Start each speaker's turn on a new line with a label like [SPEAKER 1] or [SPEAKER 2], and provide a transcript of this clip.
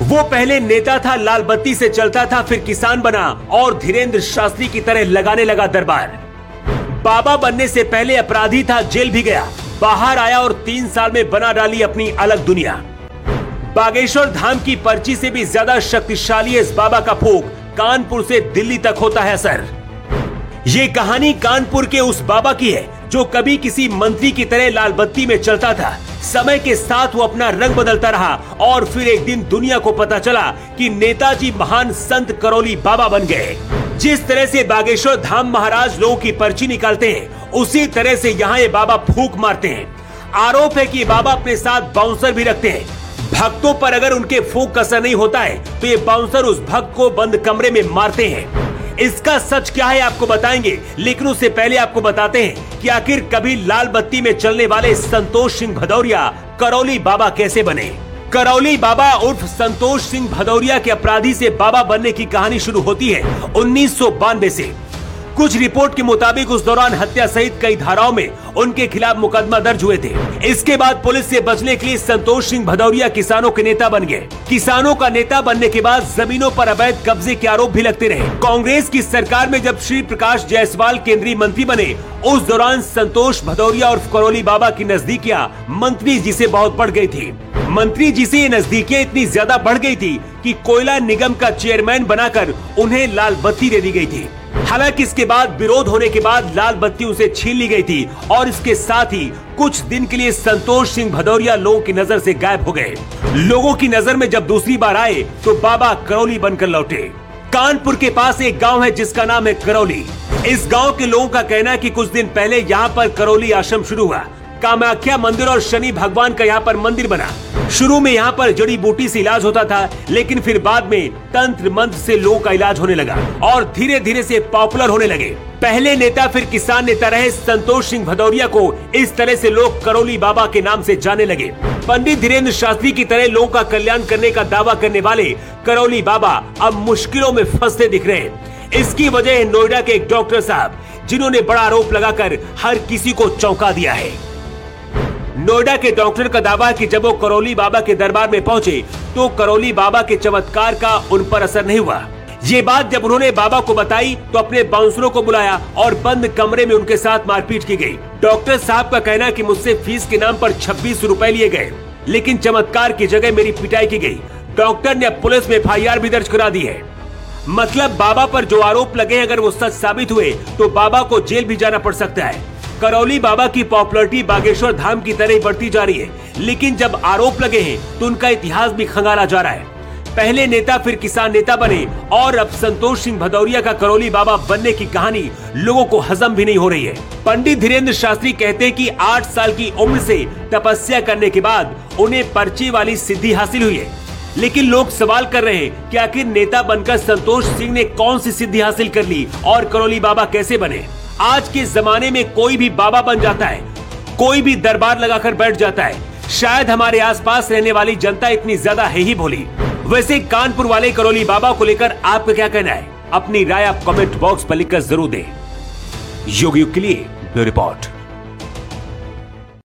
[SPEAKER 1] वो पहले नेता था लाल बत्ती से चलता था, फिर किसान बना और धीरेन्द्र शास्त्री की तरह लगाने लगा दरबार। बाबा बनने से पहले अपराधी था, जेल भी गया। बाहर आया और तीन साल में बना डाली अपनी अलग दुनिया। बागेश्वर धाम की पर्ची से भी ज़्यादा शक्तिशाली इस बाबा का फूक कानपुर से दिल्ली तक होता है सर ये कहानी कानपुर के उस बाबा की है जो कभी किसी मंत्री की तरह लाल बत्ती में चलता था। समय के साथ वो अपना रंग बदलता रहा और फिर एक दिन दुनिया को पता चला कि नेताजी महान संत करौली बाबा बन गए। जिस तरह से बागेश्वर धाम महाराज लोगों की पर्ची निकालते हैं, उसी तरह से यहाँ ये बाबा फूक मारते हैं। आरोप है कि बाबा अपने साथ बाउंसर भी रखते हैं। भक्तों पर अगर उनके फूक असर नहीं होता है तो ये बाउंसर उस भक्त को बंद कमरे में मारते हैं। इसका सच क्या है आपको बताएँगे, लेकिन उससे पहले आपको बताते हैं कि आखिर कभी लाल बत्ती में चलने वाले संतोष सिंह भदौरिया करौली बाबा कैसे बने? करौली बाबा उर्फ़ संतोष सिंह भदौरिया के अपराधी से बाबा बनने की कहानी शुरू होती है उन्नीस से। कुछ रिपोर्ट के मुताबिक उस दौरान हत्या सहित कई धाराओं में उनके खिलाफ मुकदमा दर्ज हुए थे। इसके बाद पुलिस से बचने के लिए संतोष सिंह भदौरिया किसानों के नेता बन गए। किसानों का नेता बनने के बाद जमीनों पर अवैध कब्जे के आरोप भी लगते रहे। कांग्रेस की सरकार में जब श्री प्रकाश जायसवाल केंद्रीय मंत्री बने, उस दौरान संतोष भदौरिया और करौली बाबा की नजदीकियाँ मंत्री जी से बहुत बढ़ गई थी। मंत्री जी से नजदीकियाँ इतनी ज़्यादा बढ़ गई थी कि कोयला निगम का चेयरमैन बनाकर उन्हें लाल बत्ती दे दी गई थी। हालाँकि इसके बाद, विरोध होने के बाद लाल बत्ती उसे छीन ली गई थी और इसके साथ ही कुछ दिन के लिए संतोष सिंह भदौरिया लोगों की नज़र से गायब हो गए। लोगों की नज़र में जब दूसरी बार आए तो बाबा करौली बनकर लौटे। कानपुर के पास एक गाँव है जिसका नाम है करौली। इस गाँव के लोगों का कहना है कि कुछ दिन पहले यहाँ पर करौली आश्रम शुरू हुआ। कामाख्या मंदिर और शनि भगवान का यहाँ पर मंदिर बना। शुरू में यहाँ पर जड़ी बूटी से इलाज होता था, लेकिन फिर बाद में तंत्र मंत्र से लोगों का इलाज होने लगा और धीरे धीरे से पॉपुलर होने लगे। पहले नेता, फिर किसान नेता रहे। संतोष सिंह भदौरिया को इस तरह से लोग करौली बाबा के नाम से जाने लगे। पंडित धीरेन्द्र शास्त्री की तरह लोगों का कल्याण करने का दावा करने वाले करौली बाबा अब मुश्किलों में फंसते दिख रहे हैं। इसकी वजह है नोएडा के एक डॉक्टर साहब, जिन्होंने बड़ा आरोप लगाकर हर किसी को चौंका दिया है। नोएडा के डॉक्टर का दावा कि जब वो करौली बाबा के दरबार में पहुँचे तो करौली बाबा के चमत्कार का उन पर असर नहीं हुआ। ये बात जब उन्होंने बाबा को बताई तो अपने बाउंसरों को बुलाया और बंद कमरे में उनके साथ मारपीट की गई। डॉक्टर साहब का कहना कि मुझसे फ़ीस के नाम पर छब्बीस रूपए लिए गए, लेकिन चमत्कार की जगह मेरी पिटाई की गई। डॉक्टर ने पुलिस में एफआईआर भी दर्ज करा दी है। मतलब बाबा पर जो आरोप लगे अगर वो सच साबित हुए तो बाबा को जेल भी जाना पड़ सकता है। करौली बाबा की पॉपुलरिटी बागेश्वर धाम की तरह बढ़ती जा रही है। लेकिन जब आरोप लगे हैं तो उनका इतिहास भी खंगाला जा रहा है। पहले नेता, फिर किसान नेता बने, और अब संतोष सिंह भदौरिया का करौली बाबा बनने की कहानी लोगों को हजम भी नहीं हो रही है। पंडित धीरेन्द्र शास्त्री कहते हैं कि आठ साल की उम्र से तपस्या करने के बाद उन्हें पर्ची वाली सिद्धि हासिल हुई है। लेकिन लोग सवाल कर रहे हैं, कि आखिर नेता बनकर संतोष सिंह ने कौन सी सिद्धि हासिल कर ली, और करौली बाबा कैसे बने? आज के जमाने में कोई भी बाबा बन जाता है, कोई भी दरबार लगाकर बैठ जाता है। शायद हमारे आसपास रहने वाली जनता इतनी ज़्यादा है ही भोली। वैसे कानपुर वाले करोली बाबा को लेकर आपका क्या कहना है? अपनी राय आप कमेंट बॉक्स पर लिखकर ज़रूर दें। योग के लिए रिपोर्ट।